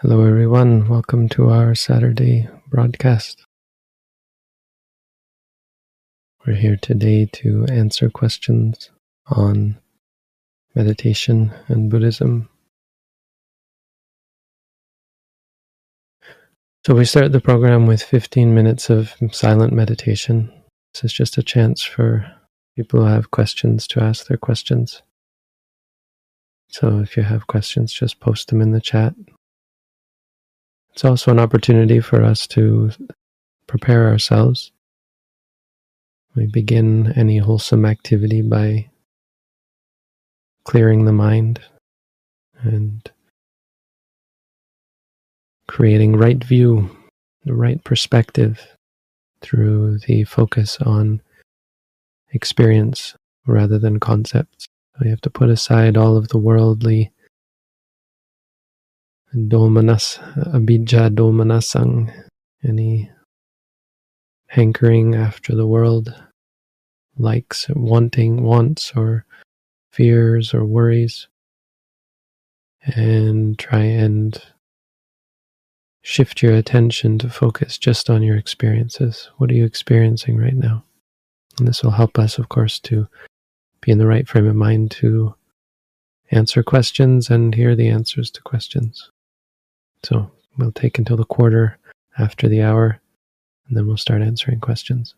Hello, everyone. Welcome to our Saturday broadcast. We're here today to answer questions on meditation and Buddhism. So, we start the program with 15 minutes of silent meditation. This is just a chance for people who have questions to ask their questions. So, if you have questions, just post them in the chat it's also an opportunity for us to prepare ourselves. We begin any wholesome activity by clearing the mind and creating right view, the right perspective through the focus on experience rather than concepts. We have to put aside all of the worldly domanas, abhijjha domanasang, any hankering after the world, likes, wanting, wants, or fears or worries, and try and shift your attention to focus just on your experiences. What are you experiencing right now? And this will help us, of course, to be in the right frame of mind to answer questions and hear the answers to questions. So we'll take until the quarter after the hour, and then we'll start answering questions.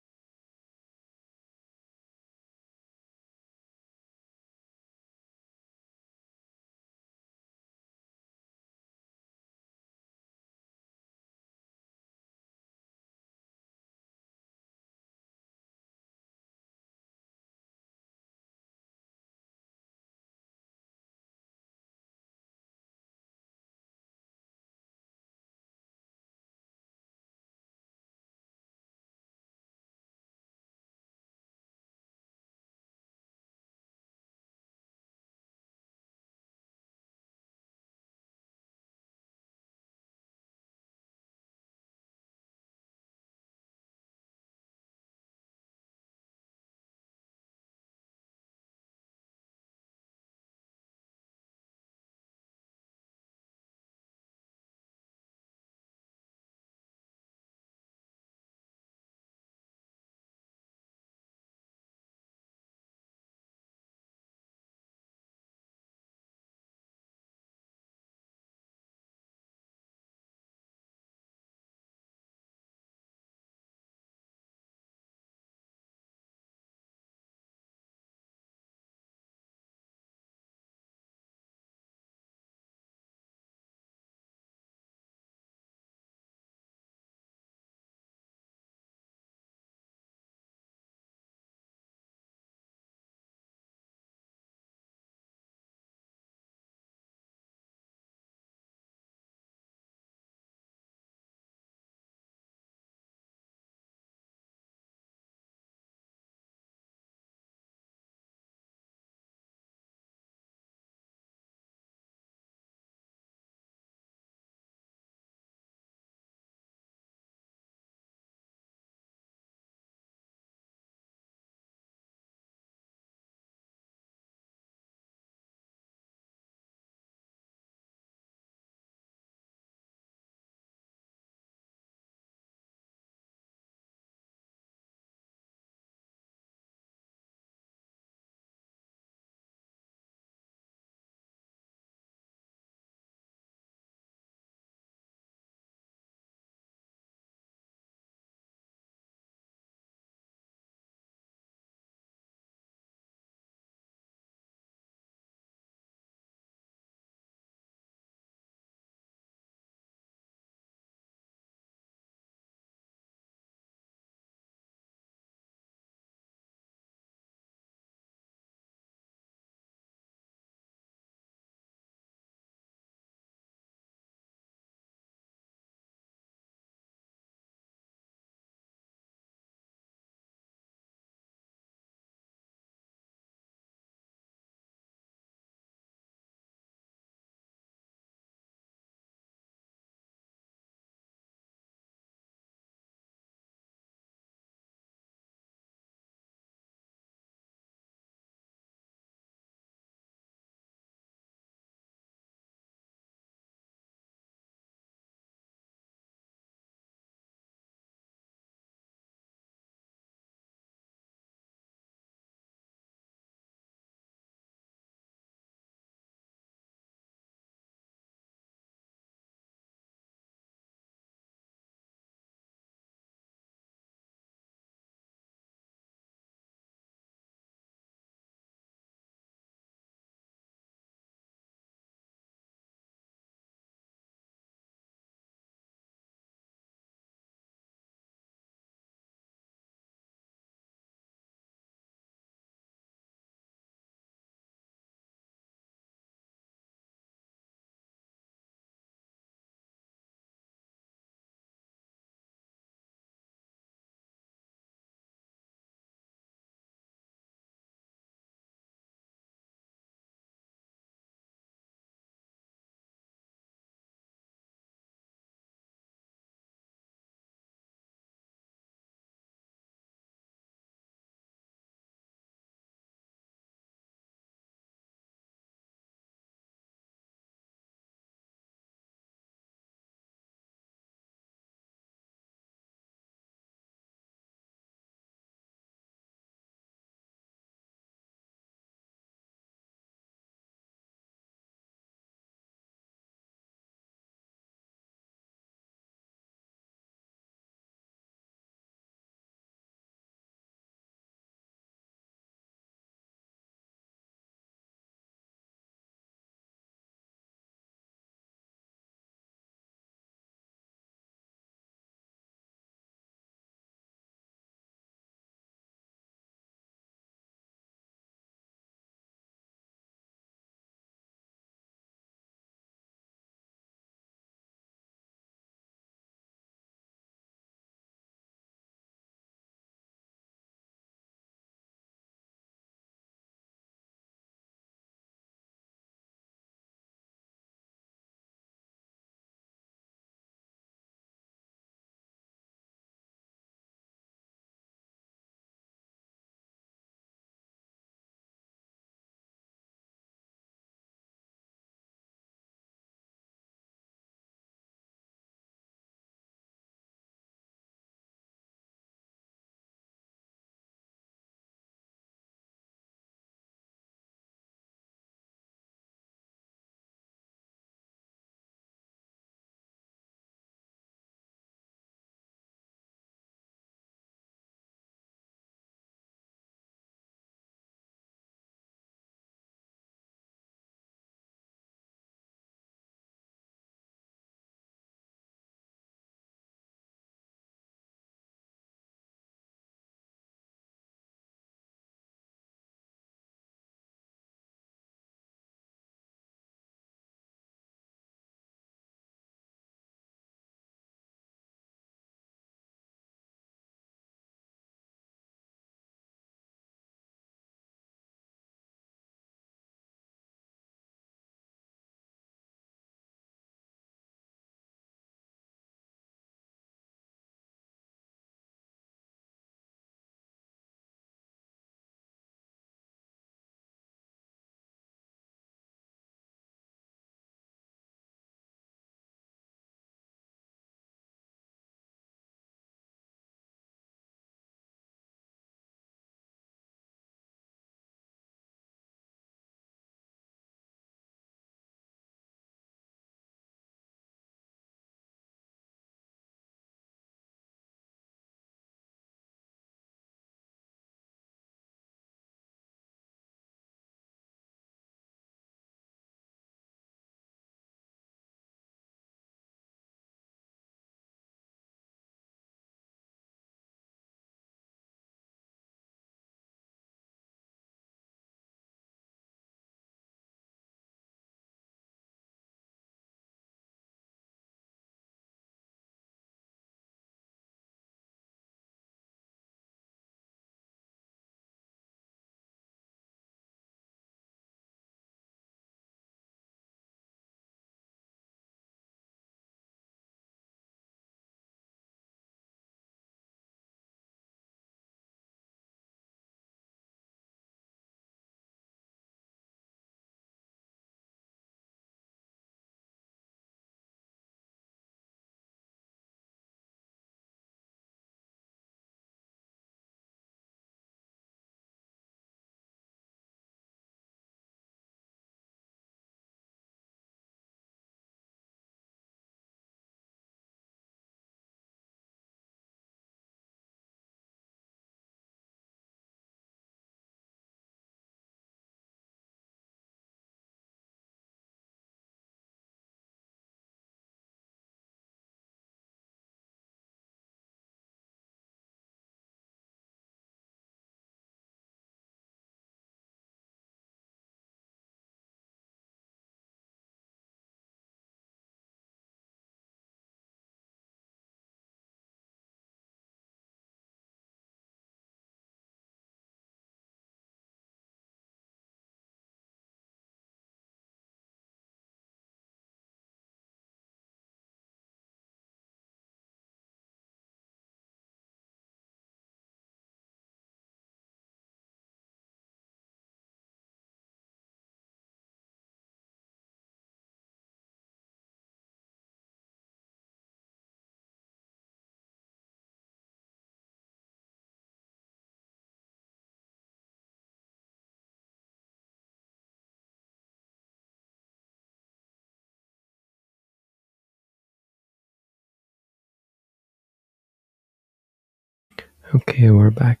Okay, we're back.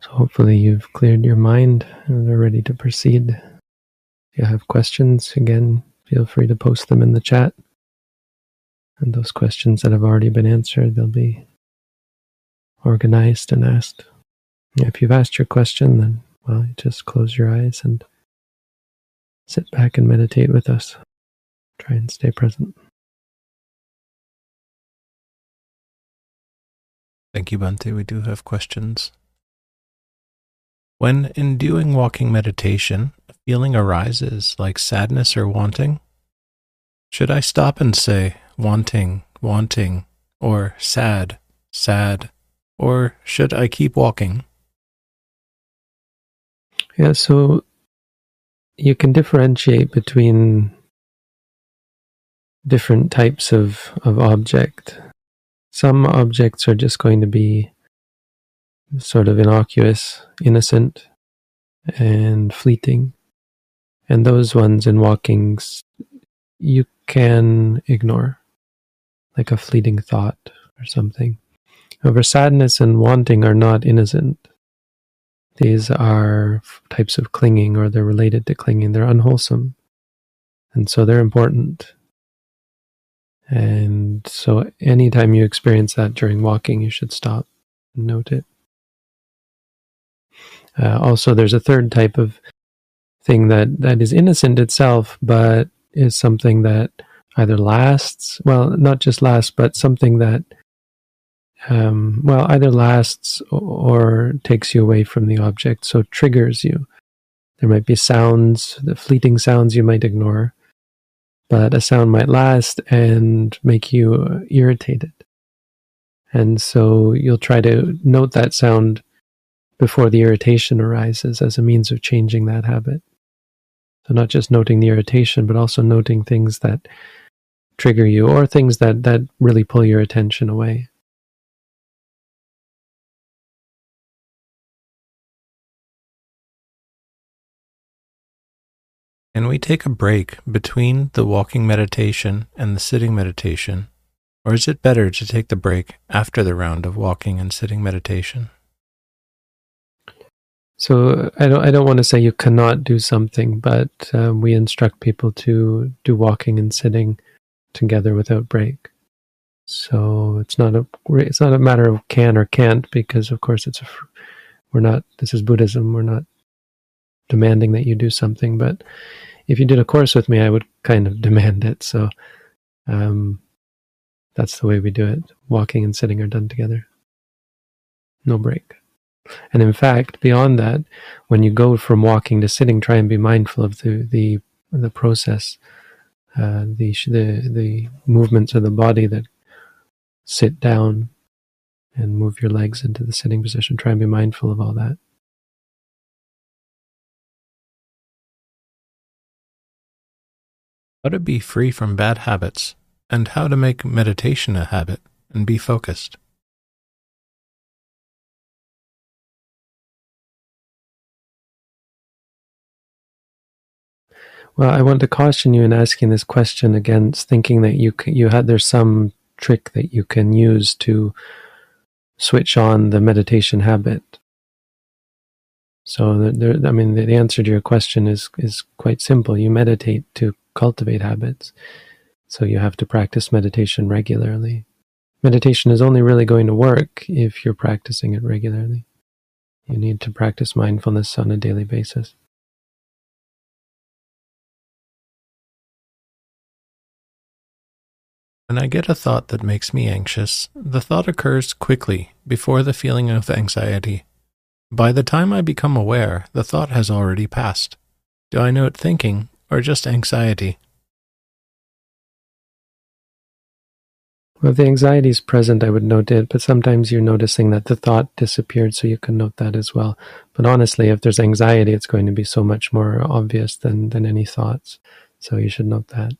So hopefully you've cleared your mind and are ready to proceed. If you have questions, again, feel free to post them in the chat. And those questions that have already been answered, they'll be organized and asked. If you've asked your question, then, well, just close your eyes and sit back and meditate with us. Try and stay present. Thank you, Bhante. We do have questions. When in doing walking meditation, a feeling arises like sadness or wanting, should I stop and say, wanting, wanting, or sad, sad, or should I keep walking? Yeah, so you can differentiate between different types of, of object. Some objects are just going to be sort of innocuous, innocent, and fleeting. And those ones in walkings you can ignore, like a fleeting thought or something. However, sadness and wanting are not innocent. These are types of clinging, or they're related to clinging. They're unwholesome. And so they're important. And so anytime you experience that during walking, you should stop and note it. Uh, also, there's a third type of thing that, that is innocent itself, but is something that either lasts, well, not just lasts, but something that, um, well, either lasts or takes you away from the object, so triggers you. There might be sounds, the fleeting sounds you might ignore, but a sound might last and make you irritated. And so you'll try to note that sound before the irritation arises as a means of changing that habit. So not just noting the irritation, but also noting things that trigger you or things that, that really pull your attention away. Can we take a break between the walking meditation and the sitting meditation? Or is it better to take the break after the round of walking and sitting meditation? So I don't I don't want to say you cannot do something, but um, we instruct people to do walking and sitting together without break. So it's not a it's not a matter of can or can't because of course it's a we're not this is Buddhism we're not demanding that you do something, but if you did a course with me, I would kind of demand it. So um, that's the way we do it. Walking and sitting are done together. No break. And in fact, beyond that, when you go from walking to sitting, try and be mindful of the the, the process, uh, the the the movements of the body that sit down and move your legs into the sitting position. Try and be mindful of all that. How to be free from bad habits, and how to make meditation a habit and be focused. Well, I want to caution you in asking this question against thinking that you you had there's some trick that you can use to switch on the meditation habit. So, there, I mean, the answer to your question is is quite simple. You meditate to cultivate habits. So you have to practice meditation regularly. Meditation is only really going to work if you're practicing it regularly. You need to practice mindfulness on a daily basis. When I get a thought that makes me anxious, the thought occurs quickly before the feeling of anxiety. By the time I become aware, the thought has already passed. Do I note thinking or just anxiety? Well, if the anxiety is present, I would note it, but sometimes you're noticing that the thought disappeared, so you can note that as well. But honestly, if there's anxiety, it's going to be so much more obvious than, than any thoughts. So you should note that.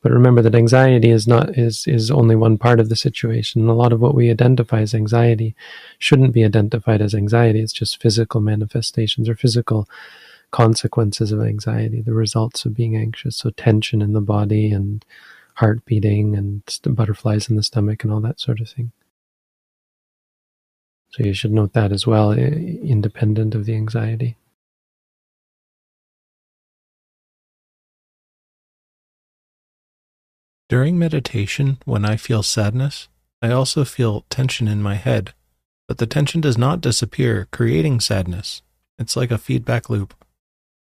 But remember that anxiety is not is is only one part of the situation. A lot of what we identify as anxiety shouldn't be identified as anxiety. It's just physical manifestations or physical consequences of anxiety, the results of being anxious. So tension in the body and heart beating and butterflies in the stomach and all that sort of thing. So you should note that as well, independent of the anxiety. During meditation, when I feel sadness, I also feel tension in my head, but the tension does not disappear, creating sadness. It's like a feedback loop.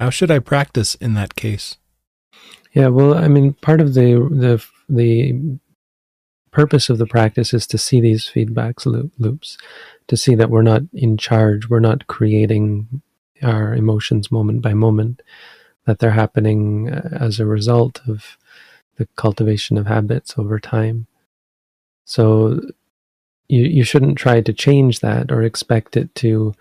How should I practice in that case? Yeah, well, I mean, part of the the the purpose of the practice is to see these feedback loop, loops, to see that we're not in charge, we're not creating our emotions moment by moment, that they're happening uh, as a result of the cultivation of habits over time. So you you shouldn't try to change that or expect it to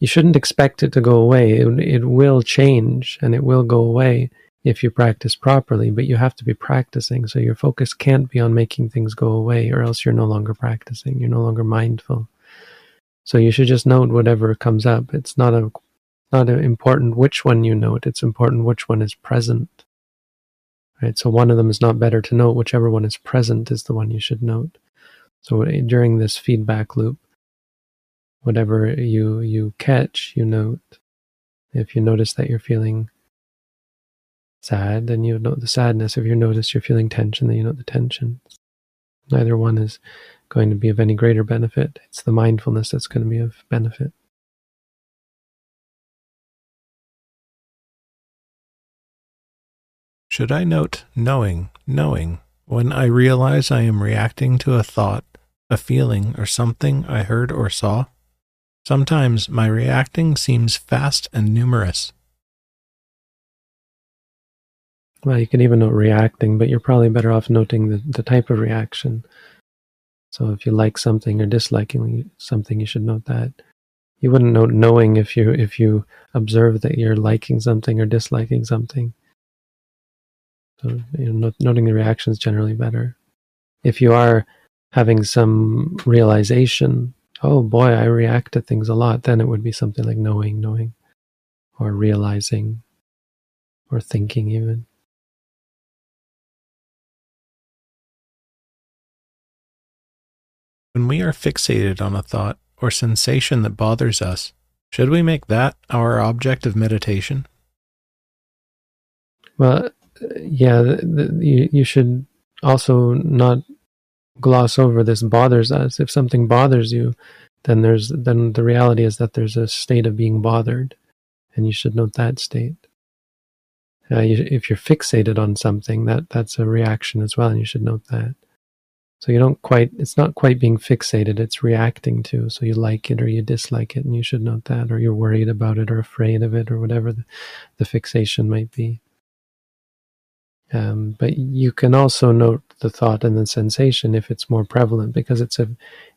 you shouldn't expect it to go away. It, it will change and it will go away if you practice properly, but you have to be practicing. So your focus can't be on making things go away or else you're no longer practicing. You're no longer mindful. So you should just note whatever comes up. It's not a not important which one you note. It's important which one is present. Right? So one of them is not better to note. Whichever one is present is the one you should note. So during this feedback loop, whatever you you catch, you note. If you notice that you're feeling sad, then you note the sadness. If you notice you're feeling tension, then you note the tension. Neither one is going to be of any greater benefit. It's the mindfulness that's going to be of benefit. Should I note knowing, knowing, when I realize I am reacting to a thought, a feeling, or something I heard or saw? Sometimes my reacting seems fast and numerous. Well, you can even note reacting, but you're probably better off noting the, the type of reaction. So if you like something or disliking something, you should note that. You wouldn't note knowing if you if you observe that you're liking something or disliking something. So, you know, noting the reaction is generally better. If you are having some realization, oh boy, I react to things a lot, then it would be something like knowing, knowing, or realizing, or thinking even. When we are fixated on a thought or sensation that bothers us, should we make that our object of meditation? Well, uh, yeah, the, the, you, you should also not gloss over this bothers us. If something bothers you, then there's then the reality is that there's a state of being bothered, and you should note that state. Uh, you, if you're fixated on something, that that's a reaction as well, and you should note that. So you don't quite, it's not quite being fixated, it's reacting to. So you like it or you dislike it, and you should note that, or you're worried about it or afraid of it, or whatever the, the fixation might be. Um, but you can also note the thought and the sensation if it's more prevalent because it's a,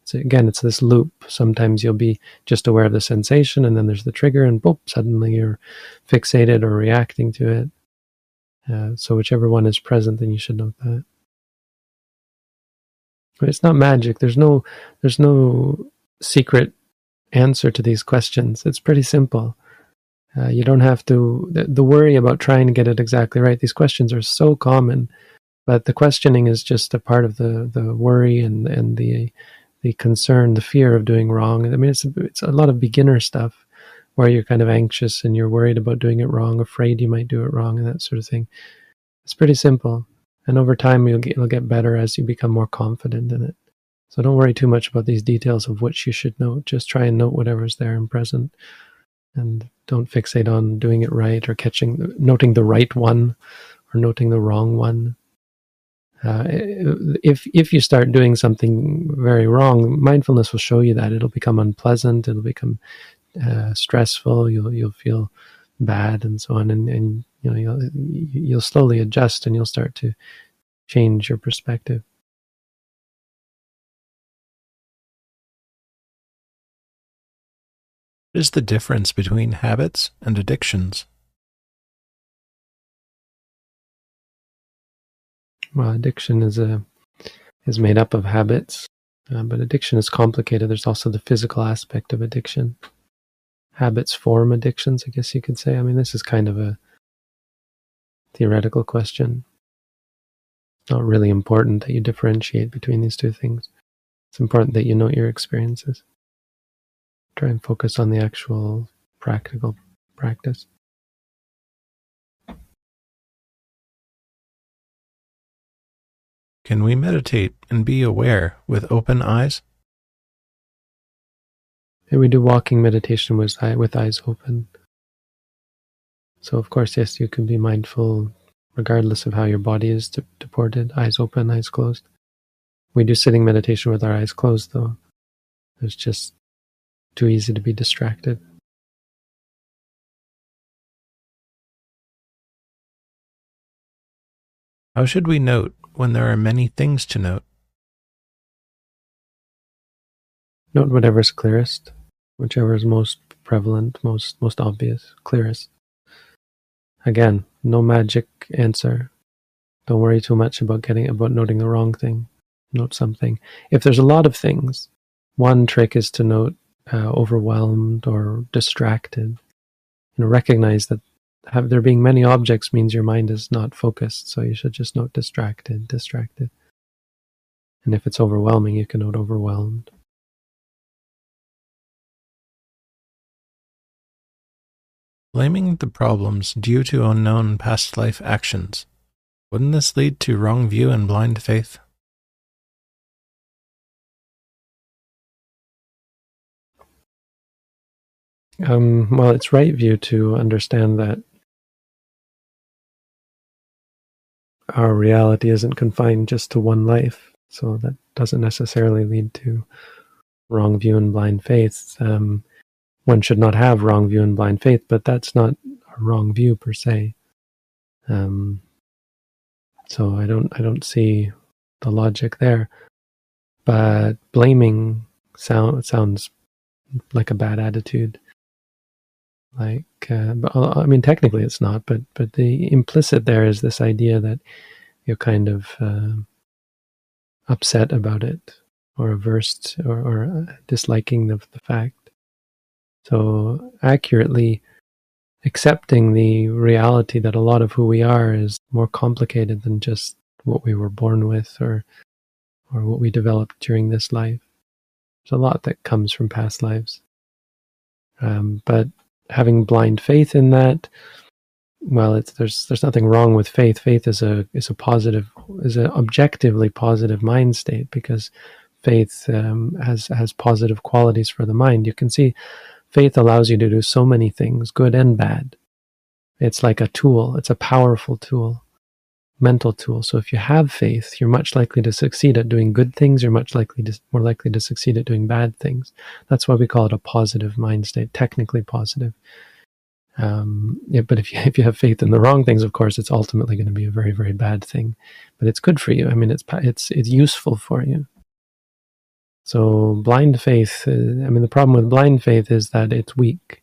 it's a, again, it's this loop. Sometimes you'll be just aware of the sensation and then there's the trigger and boop, suddenly you're fixated or reacting to it. Uh, so whichever one is present, then you should note that. But it's not magic. There's no, there's no secret answer to these questions. It's pretty simple. Uh, you don't have to, the, the, worry about trying to get it exactly right. These questions are so common, but the questioning is just a part of the, the worry and, and the, the concern, the fear of doing wrong. I mean, it's, it's a lot of beginner stuff where you're kind of anxious and you're worried about doing it wrong, afraid you might do it wrong, and that sort of thing. It's pretty simple. And over time, you'll get, it'll get better as you become more confident in it. So don't worry too much about these details of which you should note. Just try and note whatever's there and present and don't fixate on doing it right or catching noting the right one or noting the wrong one. Uh, if if you start doing something very wrong mindfulness will show you that. It'll become unpleasant. It'll become uh, stressful. You'll you'll feel bad and so on. And, and you know you'll you'll slowly adjust and you'll start to change your perspective What is the difference between habits and addictions? Well, addiction is a is made up of habits, uh, but addiction is complicated. There's also the physical aspect of addiction. Habits form addictions, I guess you could say. I mean, this is kind of a theoretical question. not really important that you differentiate between these two things. It's important that you note your experiences. Try and focus on the actual practical practice. Can we meditate and be aware with open eyes? And we do walking meditation with, with eyes open. So, of course, yes, you can be mindful regardless of how your body is deported, eyes open, eyes closed. We do sitting meditation with our eyes closed, though. It's just too easy to be distracted. How should we note when there are many things to note? Note whatever's clearest, whichever is most prevalent, most most obvious, clearest. Again, no magic answer. Don't worry too much about getting about noting the wrong thing. Note something. If there's a lot of things, one trick is to note uh, overwhelmed or distracted. You know, recognize that have there being many objects means your mind is not focused. So you should just note distracted, distracted. And if it's overwhelming, you can note overwhelmed. Blaming the problems due to unknown past life actions. Wouldn't this lead to wrong view and blind faith? Um, well, it's right view to understand that our reality isn't confined just to one life. So that doesn't necessarily lead to wrong view and blind faith. Um, one should not have wrong view and blind faith, but that's not a wrong view per se. Um, so I don't I don't see the logic there. But blaming sound sounds like a bad attitude. Like, uh, but uh, I mean, technically it's not, but but the implicit there is this idea that you're kind of uh, upset about it, or averse, or, or uh, disliking the the fact. So, accurately accepting the reality that a lot of who we are is more complicated than just what we were born with or or what we developed during this life. There's a lot that comes from past lives. Um, but having blind faith in that, well, it's, there's there's nothing wrong with faith. Faith is a is a positive is an objectively positive mind state because faith um, has has positive qualities for the mind. You can see Faith allows you to do so many things, good and bad. It's like a tool, it's a powerful tool, mental tool. So if you have faith, you're much likely to succeed at doing good things, you're much likely to, more likely to succeed at doing bad things. That's why we call it a positive mind state, technically positive. Um, yeah, but if you if you have faith in the wrong things, of course, it's ultimately going to be a very very bad thing. But it's good for you. I mean, it's it's it's useful for you. So blind faith, uh, I mean, the problem with blind faith is that it's weak.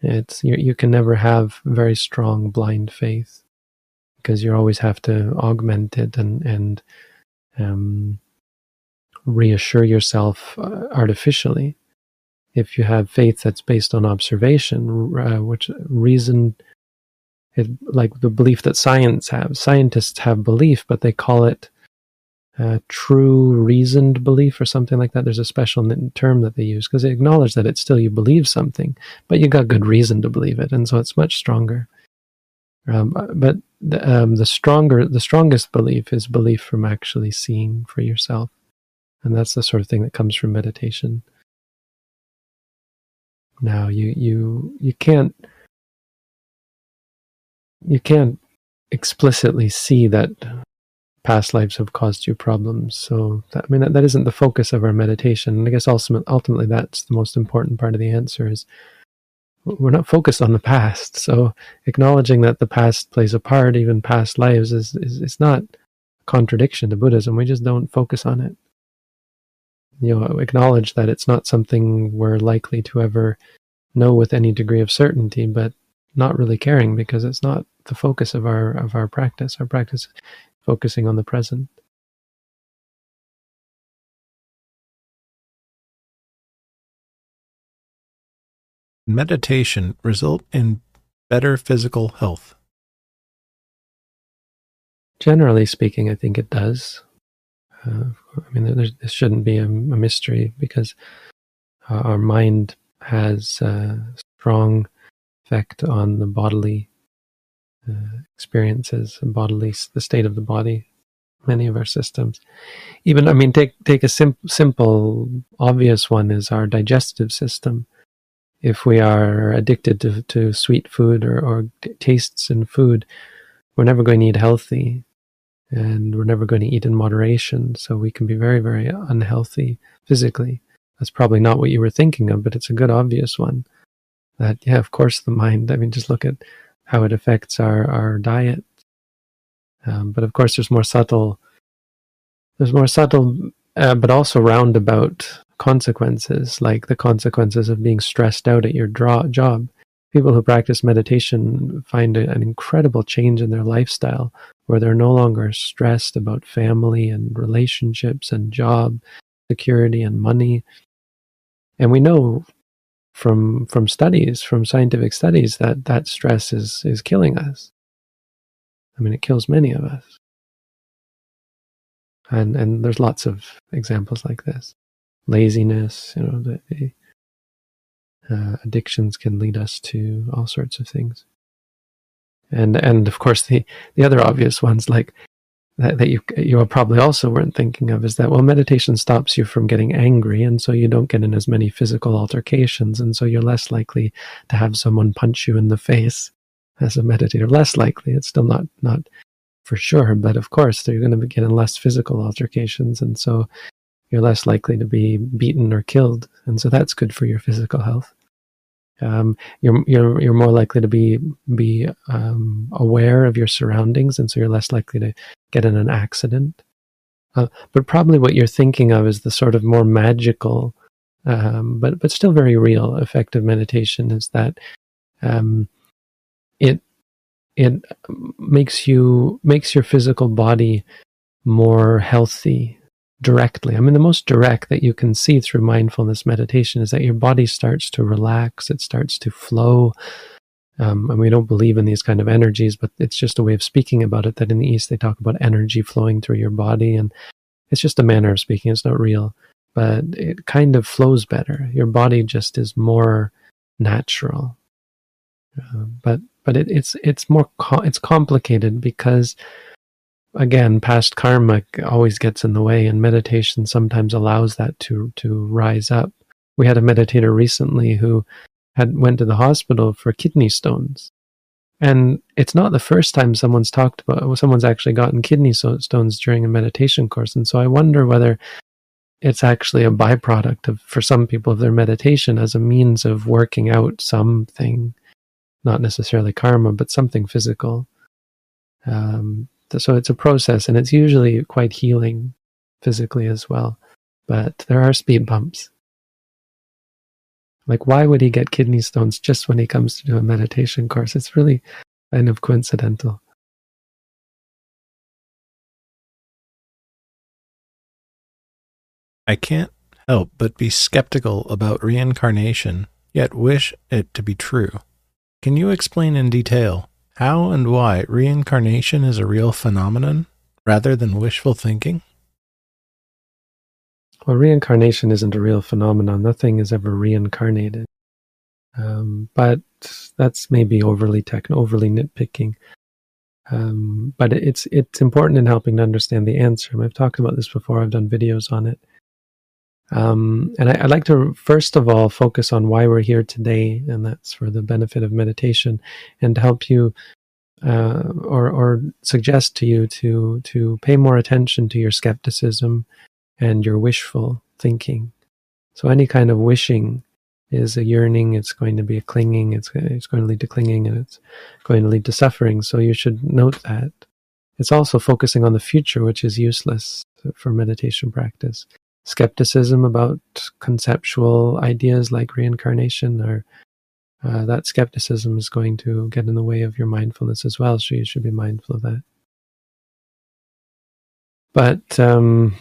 It's you, you can never have very strong blind faith because you always have to augment it and and um, reassure yourself uh, artificially. If you have faith that's based on observation, uh, which reason, it, like the belief that science have, scientists have belief, but they call it uh, true reasoned belief or something like that. There's a special term that they use because they acknowledge that it's still you believe something, but you got good reason to believe it, and so it's much stronger. Um, but the, um, the stronger, the strongest belief is belief from actually seeing for yourself, and that's the sort of thing that comes from meditation. Now you you you can't you can't explicitly see that past lives have caused you problems. So, that, I mean, that, that isn't the focus of our meditation. And I guess ultimately, ultimately, that's the most important part of the answer is we're not focused on the past. So, acknowledging that the past plays a part, even past lives, is, is, is not contradiction to Buddhism. We just don't focus on it. You know, acknowledge that it's not something we're likely to ever know with any degree of certainty, but not really caring because it's not the focus of our of our practice. Our practice focusing on the present. Meditation result in better physical health. generally speaking, I think it does. Uh, I mean, this shouldn't be a, a mystery because our mind has a strong effect on the bodily uh, experiences, bodily the state of the body. Many of our systems, even I mean, take take a sim- simple, obvious one is our digestive system. If we are addicted to, to sweet food or, or tastes in food, we're never going to eat healthy and we're never going to eat in moderation. So we can be very, very unhealthy physically. That's probably not what you were thinking of, but it's a good obvious one. That, yeah, of course, the mind, I mean, just look at how it affects our, our diet. Um, but of course, there's more subtle, there's more subtle, uh, but also roundabout consequences, like the consequences of being stressed out at your draw, job. People who practice meditation find a, an incredible change in their lifestyle where they're no longer stressed about family and relationships and job security and money. And we know from from studies from scientific studies that that stress is is killing us. I mean it kills many of us. And and there's lots of examples like this laziness you know the, uh, addictions can lead us to all sorts of things. And and of course the the other obvious ones like that, that you you probably also weren't thinking of is that well meditation stops you from getting angry and so you don't get in as many physical altercations and so you're less likely to have someone punch you in the face as a meditator less likely it's still not not for sure but of course you're going to get in less physical altercations and so you're less likely to be beaten or killed and so that's good for your physical health um, you're you're you're more likely to be be um, aware of your surroundings, and so you're less likely to get in an accident. Uh, but probably what you're thinking of is the sort of more magical, um, but but still very real, effect of meditation. Is that um, it it makes you makes your physical body more healthy directly. I mean, the most direct that you can see through mindfulness meditation is that your body starts to relax, it starts to flow. Um, and we don't believe in these kind of energies, but it's just a way of speaking about it. That in the East they talk about energy flowing through your body, and it's just a manner of speaking. It's not real, but it kind of flows better. Your body just is more natural. Uh, but but it, it's it's more co- it's complicated because again, past karma always gets in the way, and meditation sometimes allows that to to rise up. We had a meditator recently who had went to the hospital for kidney stones, and it's not the first time someone's talked about someone's actually gotten kidney stones during a meditation course, and so I wonder whether it's actually a byproduct of for some people of their meditation as a means of working out something, not necessarily karma, but something physical. Um, so it's a process and it's usually quite healing physically as well. But there are speed bumps. Like, why would he get kidney stones just when he comes to do a meditation course? It's really kind of coincidental. I can't help but be skeptical about reincarnation, yet wish it to be true. Can you explain in detail how and why reincarnation is a real phenomenon rather than wishful thinking? Well, reincarnation isn't a real phenomenon. Nothing is ever reincarnated. Um, but that's maybe overly tech, overly nitpicking. Um, but it's it's important in helping to understand the answer. I've talked about this before. I've done videos on it. Um, and I, would like to first of all focus on why we're here today, and that's for the benefit of meditation, and to help you uh, or, or suggest to you to to pay more attention to your skepticism and your wishful thinking. So any kind of wishing is a yearning. It's going to be a clinging. It's it's going to lead to clinging, and it's going to lead to suffering. So you should note that. It's also focusing on the future, which is useless for meditation practice skepticism about conceptual ideas like reincarnation or uh, that skepticism is going to get in the way of your mindfulness as well. So you should be mindful of that. But um,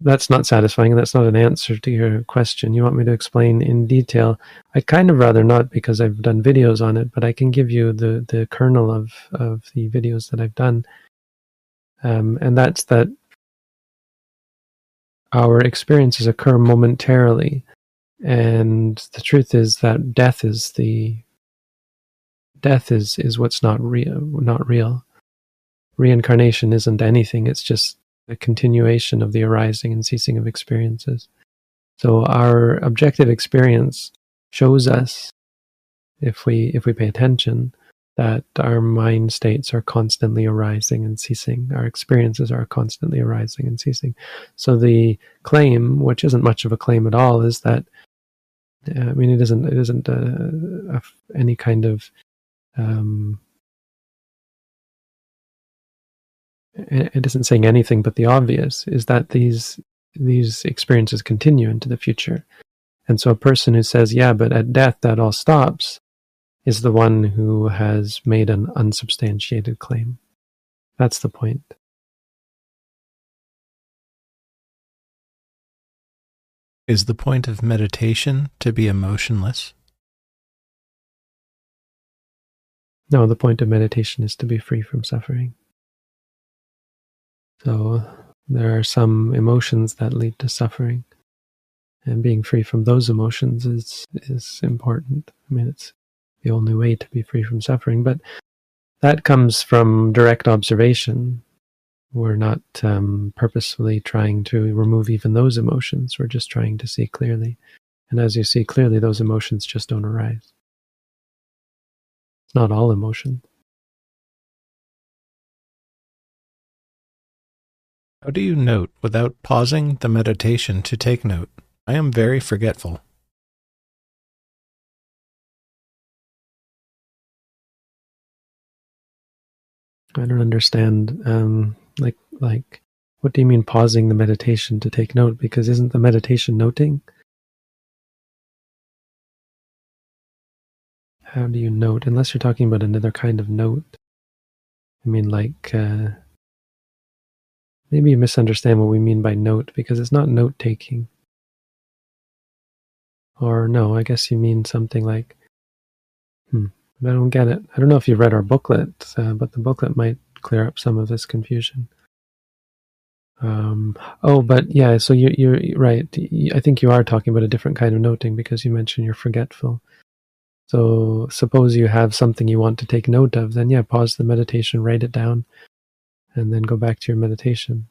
that's not satisfying. That's not an answer to your question. You want me to explain in detail? I'd kind of rather not because I've done videos on it, but I can give you the, the kernel of, of the videos that I've done. Um, and that's that our experiences occur momentarily. And the truth is that death is the death is, is what's not real not real. Reincarnation isn't anything, it's just a continuation of the arising and ceasing of experiences. So our objective experience shows us if we if we pay attention that our mind states are constantly arising and ceasing. Our experiences are constantly arising and ceasing. So the claim which isn't much of a claim at all is that uh, i mean it isn't it isn't a, any kind of um, it isn't saying anything but the obvious is that these these experiences continue into the future. And so a person who says yeah but at death that all stops is the one who has made an unsubstantiated claim. That's the point. Is the point of meditation to be emotionless? No, the point of meditation is to be free from suffering. So there are some emotions that lead to suffering, and being free from those emotions is is important. I mean, it's the only way to be free from suffering. But that comes from direct observation. We're not um, purposefully trying to remove even those emotions. We're just trying to see clearly. And as you see clearly, those emotions just don't arise. It's not all emotion. How do you note without pausing the meditation to take note? I am very forgetful. I don't understand. Um, like, like, what do you mean pausing the meditation to take note? Because isn't the meditation noting? How do you note? Unless you're talking about another kind of note. I mean, like, uh, maybe you misunderstand what we mean by note because it's not note taking. Or no, I guess you mean something like, hmm, I don't get it. I don't know if you've read our booklet, uh, but the booklet might clear up some of this confusion. Um, oh, but yeah, so you're, you're right. I think you are talking about a different kind of noting because you mentioned you're forgetful. So suppose you have something you want to take note of, then yeah, pause the meditation, write it down, and then go back to your meditation.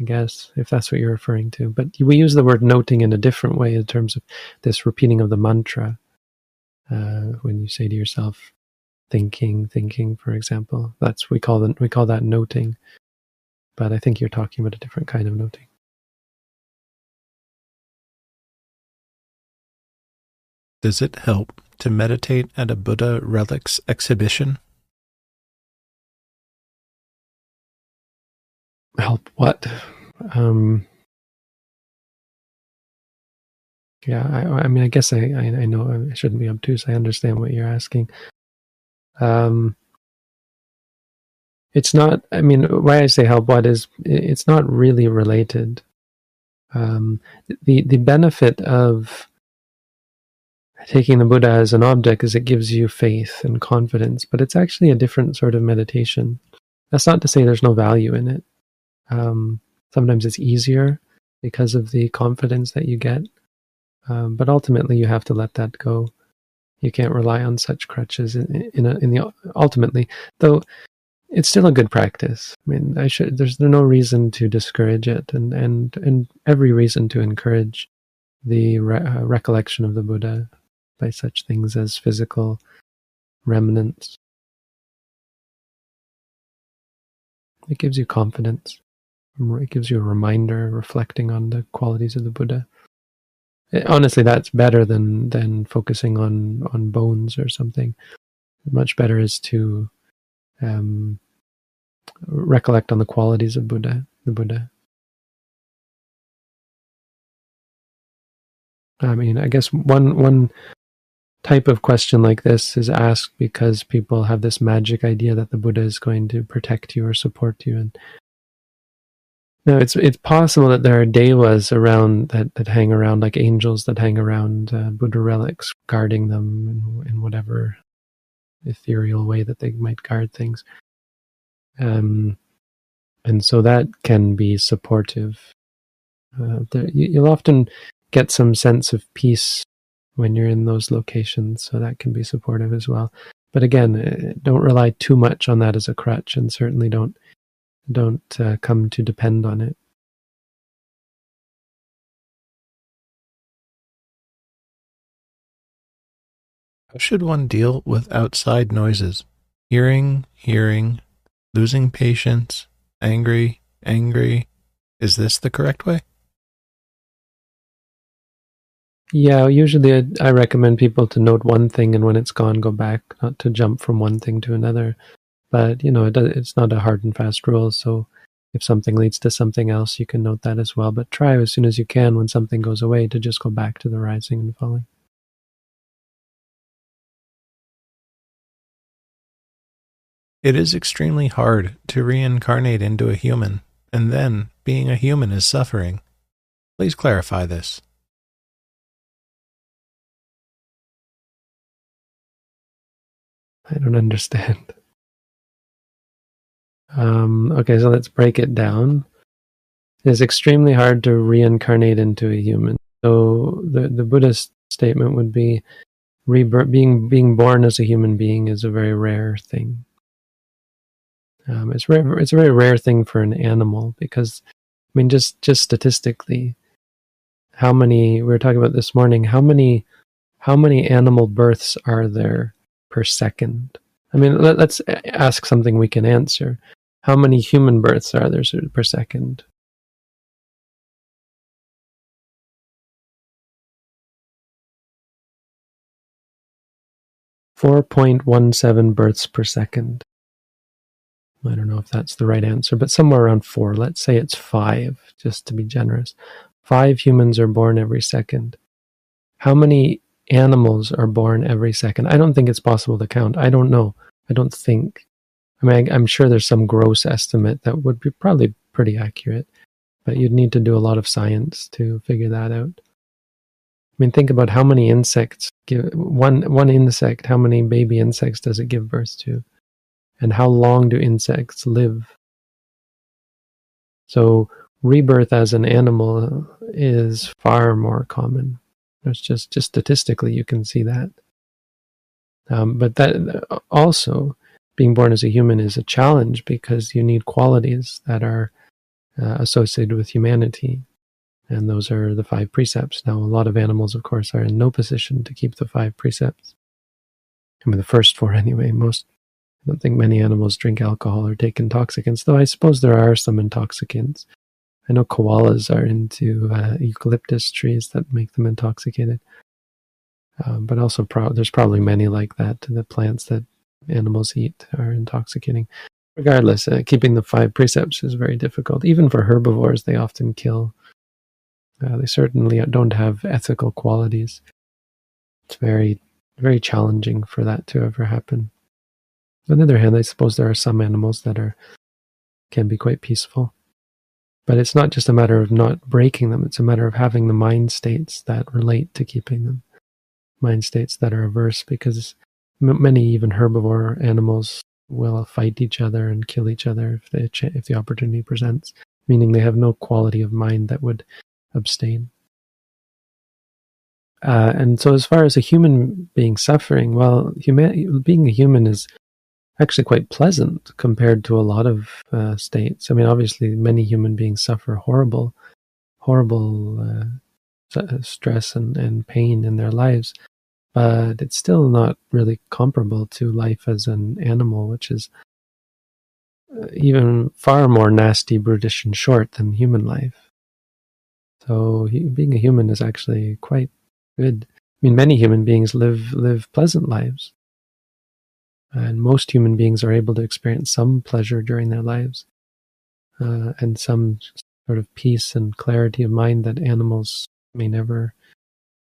I guess, if that's what you're referring to. But we use the word noting in a different way in terms of this repeating of the mantra uh, when you say to yourself, thinking, thinking, for example. That's we call that we call that noting. But I think you're talking about a different kind of noting. Does it help to meditate at a Buddha relics exhibition? Help what? Um, Yeah, I, I mean, I guess I, I, I know I shouldn't be obtuse. I understand what you're asking. Um, it's not. I mean, why I say help what is it's not really related. Um, the the benefit of taking the Buddha as an object is it gives you faith and confidence, but it's actually a different sort of meditation. That's not to say there's no value in it. Um, sometimes it's easier because of the confidence that you get. Um, but ultimately, you have to let that go. You can't rely on such crutches in, in, a, in the ultimately, though it's still a good practice. I mean, I should. There's no reason to discourage it, and and and every reason to encourage the re- uh, recollection of the Buddha by such things as physical remnants. It gives you confidence. It gives you a reminder, reflecting on the qualities of the Buddha honestly that's better than than focusing on on bones or something. Much better is to um, recollect on the qualities of buddha the buddha. I mean i guess one one type of question like this is asked because people have this magic idea that the buddha is going to protect you or support you and no, it's it's possible that there are devas around that, that hang around like angels that hang around uh, Buddha relics, guarding them in, in whatever ethereal way that they might guard things. Um, and so that can be supportive. Uh, there, you'll often get some sense of peace when you're in those locations, so that can be supportive as well. But again, uh, don't rely too much on that as a crutch, and certainly don't don't uh, come to depend on it. How should one deal with outside noises? Hearing, hearing, losing patience, angry, angry. Is this the correct way? Yeah, usually I recommend people to note one thing and when it's gone, go back, not to jump from one thing to another. But, you know, it does, it's not a hard and fast rule. So if something leads to something else, you can note that as well. But try as soon as you can when something goes away to just go back to the rising and falling. It is extremely hard to reincarnate into a human, and then being a human is suffering. Please clarify this. I don't understand. Um, okay, so let's break it down. It's extremely hard to reincarnate into a human. So the the Buddhist statement would be, rebirth, being being born as a human being is a very rare thing. Um, it's rare, it's a very rare thing for an animal because, I mean, just just statistically, how many we were talking about this morning? How many how many animal births are there per second? I mean, let, us ask something we can answer. How many human births are there per second? Four point one seven births per second. I don't know if that's the right answer, but somewhere around four. Let's say it's five, just to be generous. Five humans are born every second. How many animals are born every second. I don't think it's possible to count. I don't know. I don't think. I mean, I, am sure there's some gross estimate that would be probably pretty accurate, but you'd need to do a lot of science to figure that out. I mean, think about how many insects give one one insect. How many baby insects does it give birth to, and how long do insects live? So rebirth as an animal is far more common. It's just just statistically you can see that. Um, but that also being born as a human is a challenge because you need qualities that are uh, associated with humanity, and those are the five precepts. Now, a lot of animals, of course, are in no position to keep the five precepts. I mean, the first four anyway. Most, I don't think many animals drink alcohol or take intoxicants, though I suppose there are some intoxicants. I know koalas are into uh, eucalyptus trees that make them intoxicated. Um, but also, pro- there's probably many like that. To the plants that animals eat are intoxicating. Regardless, uh, keeping the five precepts is very difficult. Even for herbivores, they often kill. Uh, they certainly don't have ethical qualities. It's very, very challenging for that to ever happen. On the other hand, I suppose there are some animals that are can be quite peaceful. But it's not just a matter of not breaking them, it's a matter of having the mind states that relate to keeping them. Mind states that are averse because m- many even herbivore animals will fight each other and kill each other if, they, if the opportunity presents, meaning they have no quality of mind that would abstain. Uh, and so, as far as a human being suffering, well, human, being a human is actually quite pleasant compared to a lot of uh, states. I mean, obviously, many human beings suffer horrible, horrible uh, stress and, and pain in their lives, but it's still not really comparable to life as an animal, which is uh, even far more nasty, brutish, and short than human life. So, being a human is actually quite good. I mean, many human beings live live pleasant lives and most human beings are able to experience some pleasure during their lives uh, and some sort of peace and clarity of mind that animals may never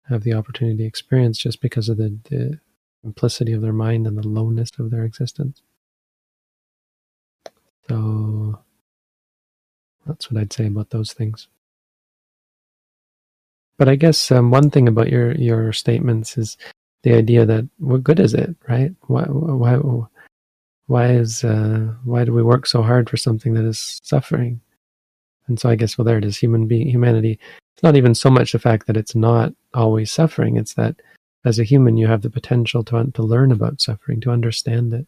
have the opportunity to experience just because of the, the simplicity of their mind and the lowness of their existence. So that's what I'd say about those things. But I guess um, one thing about your your statements is the idea that what good is it, right? Why, why, why is uh, why do we work so hard for something that is suffering? And so I guess well there it is, human being humanity. It's not even so much the fact that it's not always suffering, it's that as a human you have the potential to to learn about suffering, to understand it.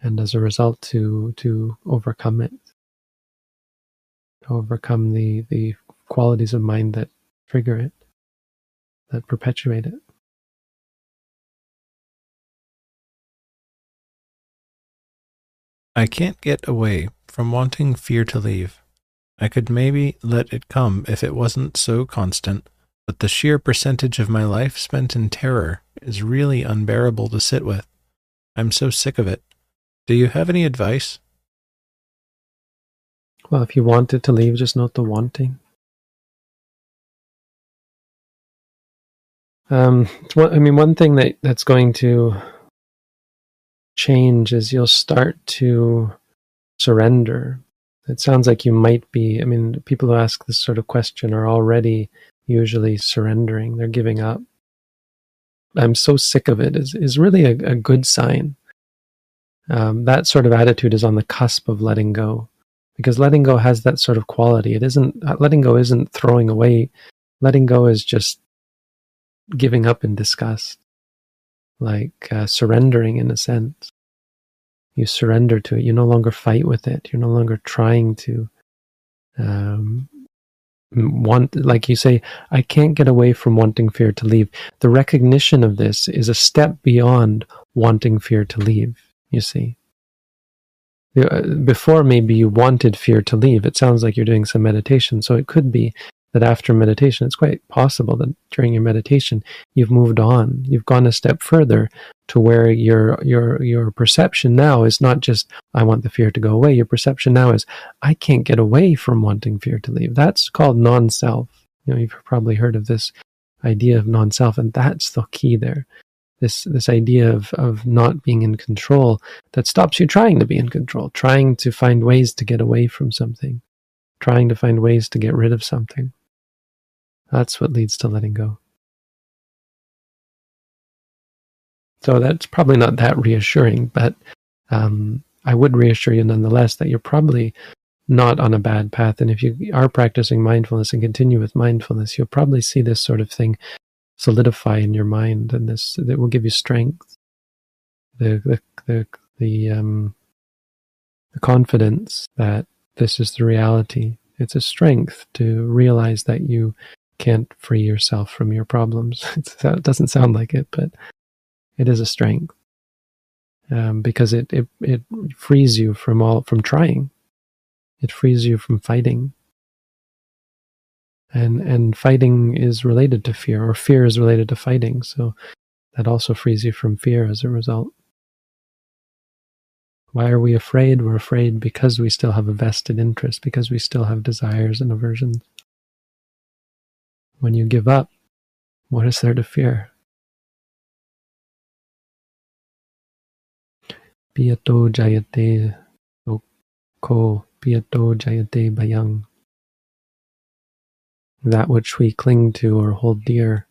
And as a result to to overcome it. To overcome the the qualities of mind that trigger it, that perpetuate it. I can't get away from wanting fear to leave. I could maybe let it come if it wasn't so constant, but the sheer percentage of my life spent in terror is really unbearable to sit with. I'm so sick of it. Do you have any advice? Well, if you want it to leave, just note the wanting. Um, I mean, one thing that, that's going to change is you'll start to surrender. It sounds like you might be, I mean, people who ask this sort of question are already usually surrendering, they're giving up. I'm so sick of it is, is really a, a good sign. Um, that sort of attitude is on the cusp of letting go because letting go has that sort of quality. It isn't, letting go isn't throwing away. Letting go is just giving up in disgust like uh, surrendering in a sense. You surrender to it. You no longer fight with it. You're no longer trying to um, want, like you say, I can't get away from wanting fear to leave. The recognition of this is a step beyond wanting fear to leave, you see. Uh, before, maybe you wanted fear to leave. It sounds like you're doing some meditation. So it could be that after meditation, it's quite possible that during your meditation, you've moved on. You've gone a step further to where your your your perception now is not just I want the fear to go away. Your perception now is I can't get away from wanting fear to leave. That's called non-self. You know, you've probably heard of this idea of non-self, and that's the key there. This this idea of of not being in control that stops you trying to be in control, trying to find ways to get away from something, trying to find ways to get rid of something. That's what leads to letting go. So that's probably not that reassuring, but um, I would reassure you nonetheless that you're probably not on a bad path. And if you are practicing mindfulness and continue with mindfulness, you'll probably see this sort of thing solidify in your mind, and this that will give you strength, the the the the, um, the confidence that this is the reality. It's a strength to realize that you can't free yourself from your problems. it doesn't sound like it, but it is a strength um, because it, it it frees you from all from trying. It frees you from fighting. And and fighting is related to fear, or fear is related to fighting. So that also frees you from fear as a result. Why are we afraid? We're afraid because we still have a vested interest, because we still have desires and aversions. When you give up, what is there to fear? Piyato jayate ko piyato jayate bayang. That which we cling to or hold dear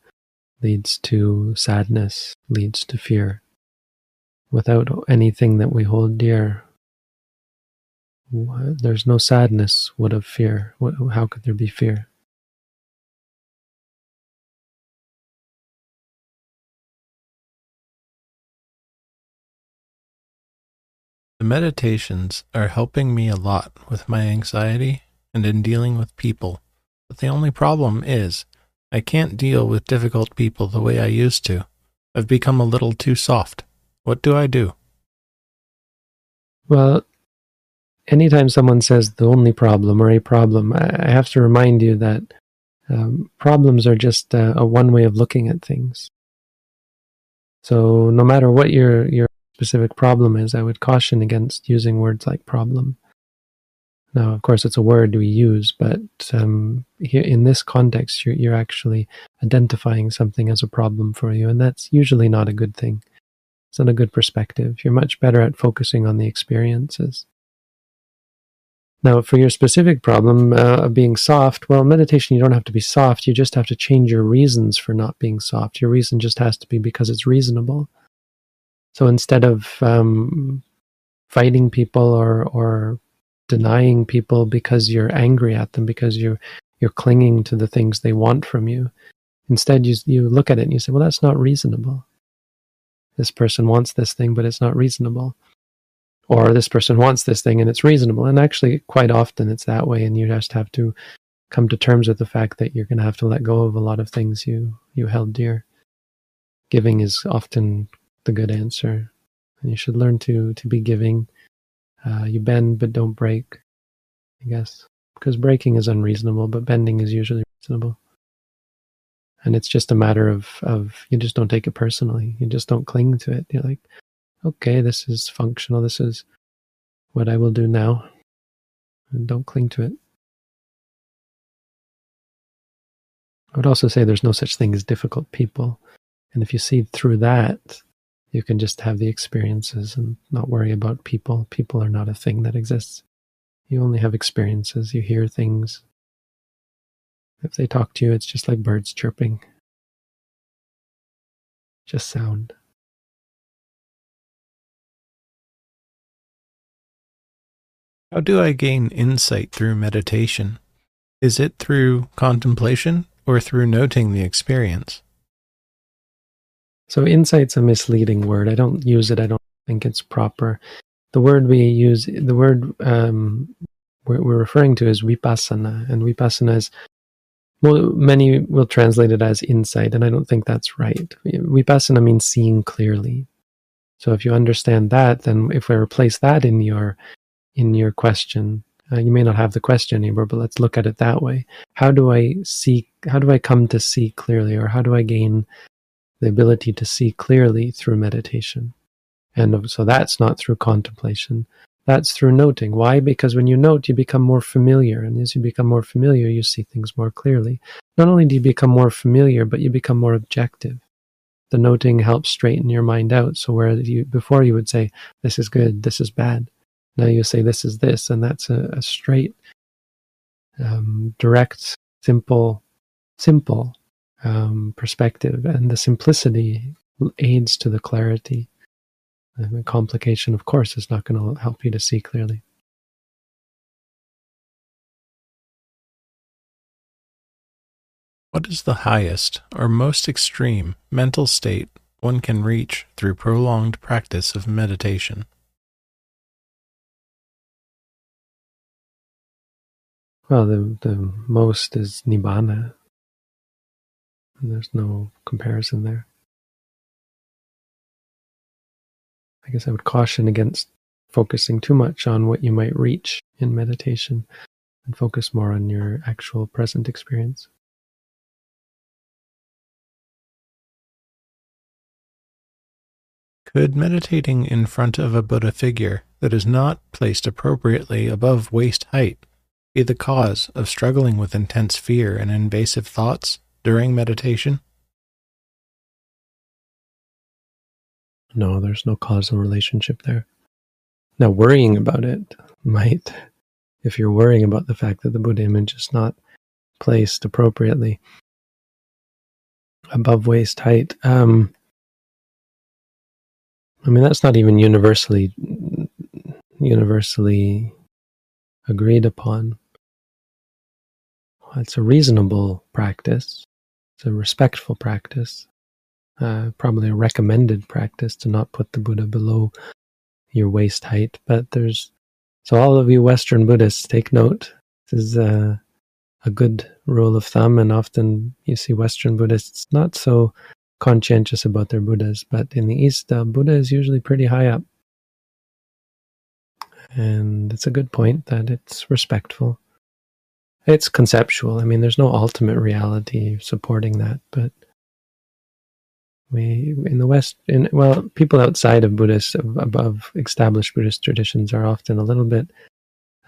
leads to sadness, leads to fear. Without anything that we hold dear, there's no sadness. What of fear? How could there be fear? The meditations are helping me a lot with my anxiety and in dealing with people, but the only problem is I can't deal with difficult people the way I used to. I've become a little too soft. What do I do? Well, anytime someone says the only problem or a problem, I have to remind you that um, problems are just a, a one way of looking at things. So no matter what your your specific problem is, I would caution against using words like problem. Now, of course, it's a word we use, but um, here in this context, you're, you're actually identifying something as a problem for you, and that's usually not a good thing. It's not a good perspective. You're much better at focusing on the experiences. Now, for your specific problem uh, of being soft, well, meditation, you don't have to be soft. You just have to change your reasons for not being soft. Your reason just has to be because it's reasonable. So instead of um, fighting people or or denying people because you're angry at them because you you're clinging to the things they want from you. Instead, you you look at it and you say, "Well, that's not reasonable. This person wants this thing, but it's not reasonable." Or this person wants this thing and it's reasonable. And actually, quite often it's that way, and you just have to come to terms with the fact that you're going to have to let go of a lot of things you you held dear. Giving is often the good answer, and you should learn to to be giving. Uh, you bend but don't break, I guess, because breaking is unreasonable, but bending is usually reasonable. And it's just a matter of of you just don't take it personally. You just don't cling to it. You're like, okay, this is functional. This is what I will do now, and don't cling to it. I would also say there's no such thing as difficult people. And if you see through that, you can just have the experiences and not worry about people. People are not a thing that exists. You only have experiences, you hear things. If they talk to you, it's just like birds chirping, just sound. How do I gain insight through meditation? Is it through contemplation or through noting the experience? So, insight's a misleading word. I don't use it, I don't think it's proper. The word we use, the word um, we're, we're, referring to is vipassana, and vipassana is, well, many will translate it as insight, and I don't think that's right. Vipassana means seeing clearly. So, if you understand that, then if we replace that in your in your question, uh, you may not have the question anymore, but let's look at it that way. How do I see? How do I come to see clearly, or how do I gain the ability to see clearly through meditation? And so that's not through contemplation. That's through noting. Why? Because when you note, you become more familiar. And as you become more familiar, you see things more clearly. Not only do you become more familiar, but you become more objective. The noting helps straighten your mind out. So where you, before you would say, this is good, this is bad. Now you say this is this, and that's a, a straight, um, direct, simple, simple um, perspective. And the simplicity aids to the clarity. And the complication, of course, is not going to help you to see clearly. What is the highest or most extreme mental state one can reach through prolonged practice of meditation? Well, the, the most is Nibbana. There's no comparison there. I guess I would caution against focusing too much on what you might reach in meditation and focus more on your actual present experience. Could meditating in front of a Buddha figure that is not placed appropriately above waist height be the cause of struggling with intense fear and invasive thoughts during meditation? No, there's no causal relationship there. Now, worrying about it might, if you're worrying about the fact that the Buddha image is not placed appropriately above waist height. Um, I mean, that's not even universally universally agreed upon. It's a reasonable practice. It's a respectful practice. Uh, probably a recommended practice to not put the Buddha below your waist height. But there's so all of you Western Buddhists take note. This is a, a good rule of thumb, and often you see Western Buddhists not so conscientious about their Buddhas, but in the East, uh, Buddha is usually pretty high up. And it's a good point that it's respectful. It's conceptual. I mean, there's no ultimate reality supporting that, but we in the West, in well, people outside of Buddhist, above established Buddhist traditions, are often a little bit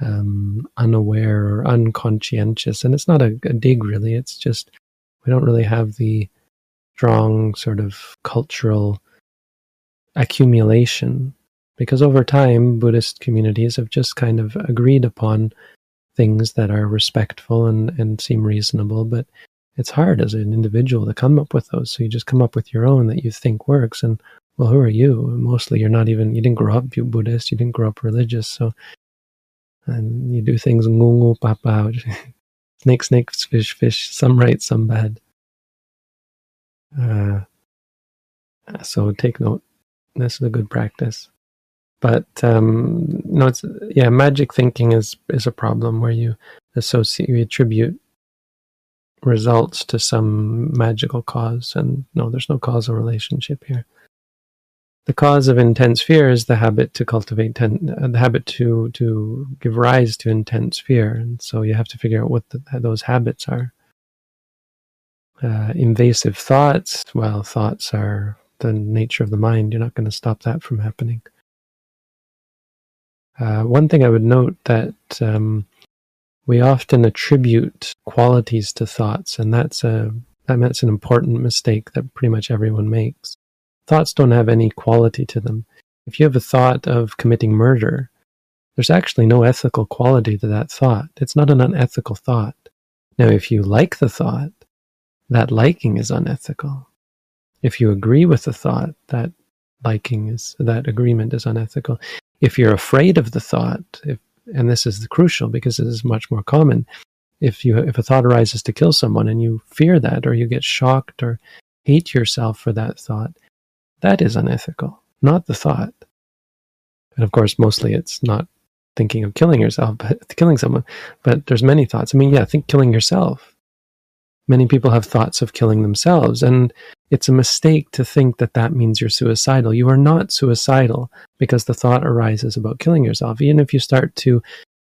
um, unaware or unconscientious, and it's not a, a dig really. It's just we don't really have the strong sort of cultural accumulation because over time buddhist communities have just kind of agreed upon things that are respectful and, and seem reasonable, but it's hard as an individual to come up with those. So you just come up with your own that you think works. And well, who are you? Mostly, you're not even. You didn't grow up Buddhist. You didn't grow up religious. So, and you do things papa, snake, snake, fish, fish. Some right, some bad. Uh, so take note. This is a good practice. But um, no, it's yeah. Magic thinking is is a problem where you associate, you attribute results to some magical cause, and no, there's no causal relationship here. The cause of intense fear is the habit to cultivate ten, uh, the habit to to give rise to intense fear, and so you have to figure out what the, those habits are. Uh, invasive thoughts, well, thoughts are the nature of the mind. You're not going to stop that from happening. Uh, one thing I would note that um, we often attribute qualities to thoughts, and that's a that's an important mistake that pretty much everyone makes. Thoughts don't have any quality to them. If you have a thought of committing murder, there's actually no ethical quality to that thought. It's not an unethical thought. Now, if you like the thought, that liking is unethical. If you agree with the thought, that liking is that agreement is unethical. If you're afraid of the thought, if, and this is the crucial because it is much more common, if you if a thought arises to kill someone and you fear that or you get shocked or hate yourself for that thought, that is unethical, not the thought. And of course, mostly it's not thinking of killing yourself, but killing someone. But there's many thoughts. I mean, yeah, think killing yourself. Many people have thoughts of killing themselves, and it's a mistake to think that that means you're suicidal. You are not suicidal because the thought arises about killing yourself. Even if you start to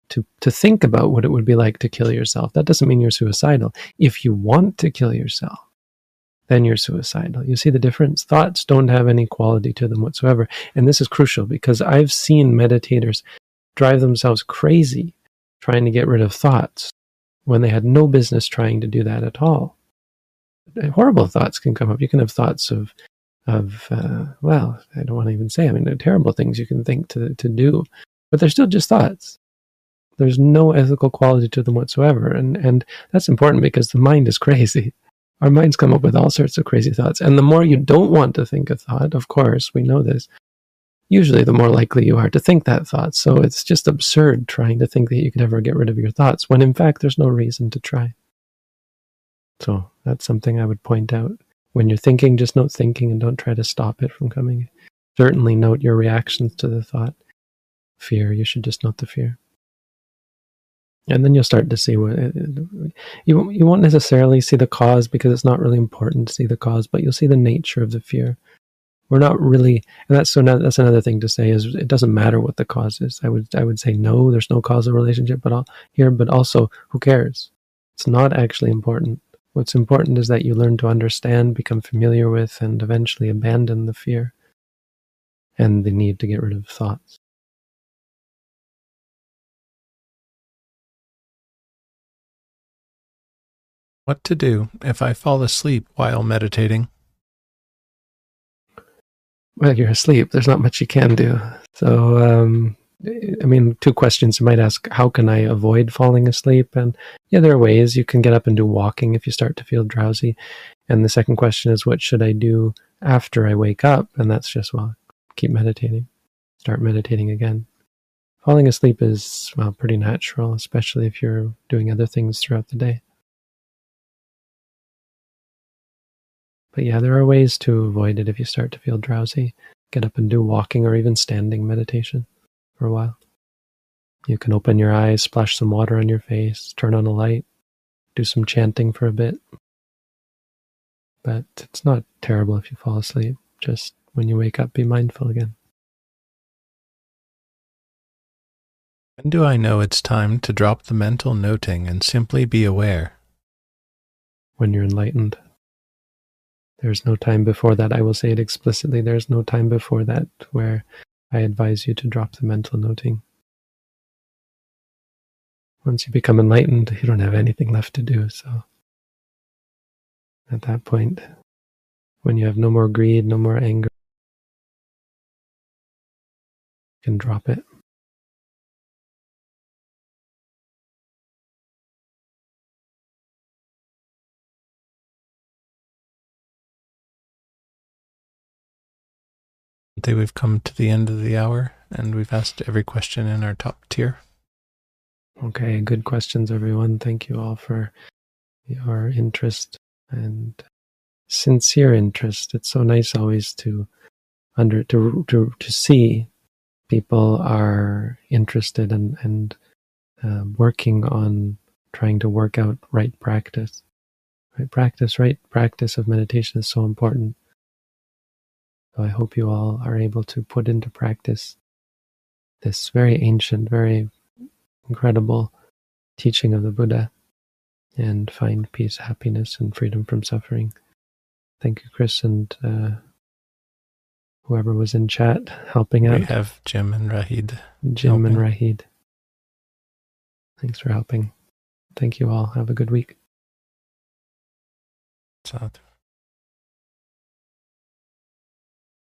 to to think about what it would be like to kill yourself, that doesn't mean you're suicidal. If you want to kill yourself, then you're suicidal. You see the difference? Thoughts don't have any quality to them whatsoever. And this is crucial because I've seen meditators drive themselves crazy trying to get rid of thoughts when they had no business trying to do that at all. Horrible thoughts can come up. You can have thoughts of, of uh, well, I don't want to even say. I mean, terrible things you can think to to do, but they're still just thoughts. There's no ethical quality to them whatsoever, and and that's important because the mind is crazy. Our minds come up with all sorts of crazy thoughts, and the more you don't want to think a thought, of course, we know this, usually the more likely you are to think that thought. So it's just absurd trying to think that you could ever get rid of your thoughts when in fact there's no reason to try. So that's something I would point out. When you're thinking, just note thinking and don't try to stop it from coming. Certainly note your reactions to the thought. Fear, you should just note the fear. And then you'll start to see what you you won't necessarily see the cause because it's not really important to see the cause, but you'll see the nature of the fear we're not really and that's so now that's another thing to say is it doesn't matter what the cause is. I would i would say no there's no causal relationship but all, here but also who cares? It's not actually important. What's important is that you learn to understand become familiar with and eventually abandon the fear and the need to get rid of thoughts. What to do if i fall asleep while meditating well, you're asleep. There's not much you can do. So, um, I mean, two questions you might ask How can I avoid falling asleep? And yeah, there are ways. You can get up and do walking if you start to feel drowsy. And the second question is What should I do after I wake up? And that's just, well, keep meditating, start meditating again. Falling asleep is, well, pretty natural, especially if you're doing other things throughout the day. But yeah, there are ways to avoid it if you start to feel drowsy. Get up and do walking or even standing meditation for a while. You can open your eyes, splash some water on your face, turn on a light, do some chanting for a bit. But it's not terrible if you fall asleep. Just when you wake up, be mindful again. When do I know it's time to drop the mental noting and simply be aware? When you're enlightened. There's no time before that. I will say it explicitly. There's no time before that where I advise you to drop the mental noting. Once you become enlightened, you don't have anything left to do. So at that point, when you have no more greed, no more anger, you can drop it. We've come to the end of the hour and we've asked every question in our top tier. Okay, good questions, everyone. Thank you all for your interest and sincere interest. It's so nice always to under to to to see people are interested and and uh, working on trying to work out right practice. Right practice, right practice of meditation is so important. So I hope you all are able to put into practice this very ancient, very incredible teaching of the Buddha and find peace, happiness, and freedom from suffering. Thank you, Chris, and uh, whoever was in chat helping out. We have Jim and Rahid. Jim helping. and Rahid. Thanks for helping. Thank you all. Have a good week. Sadhu.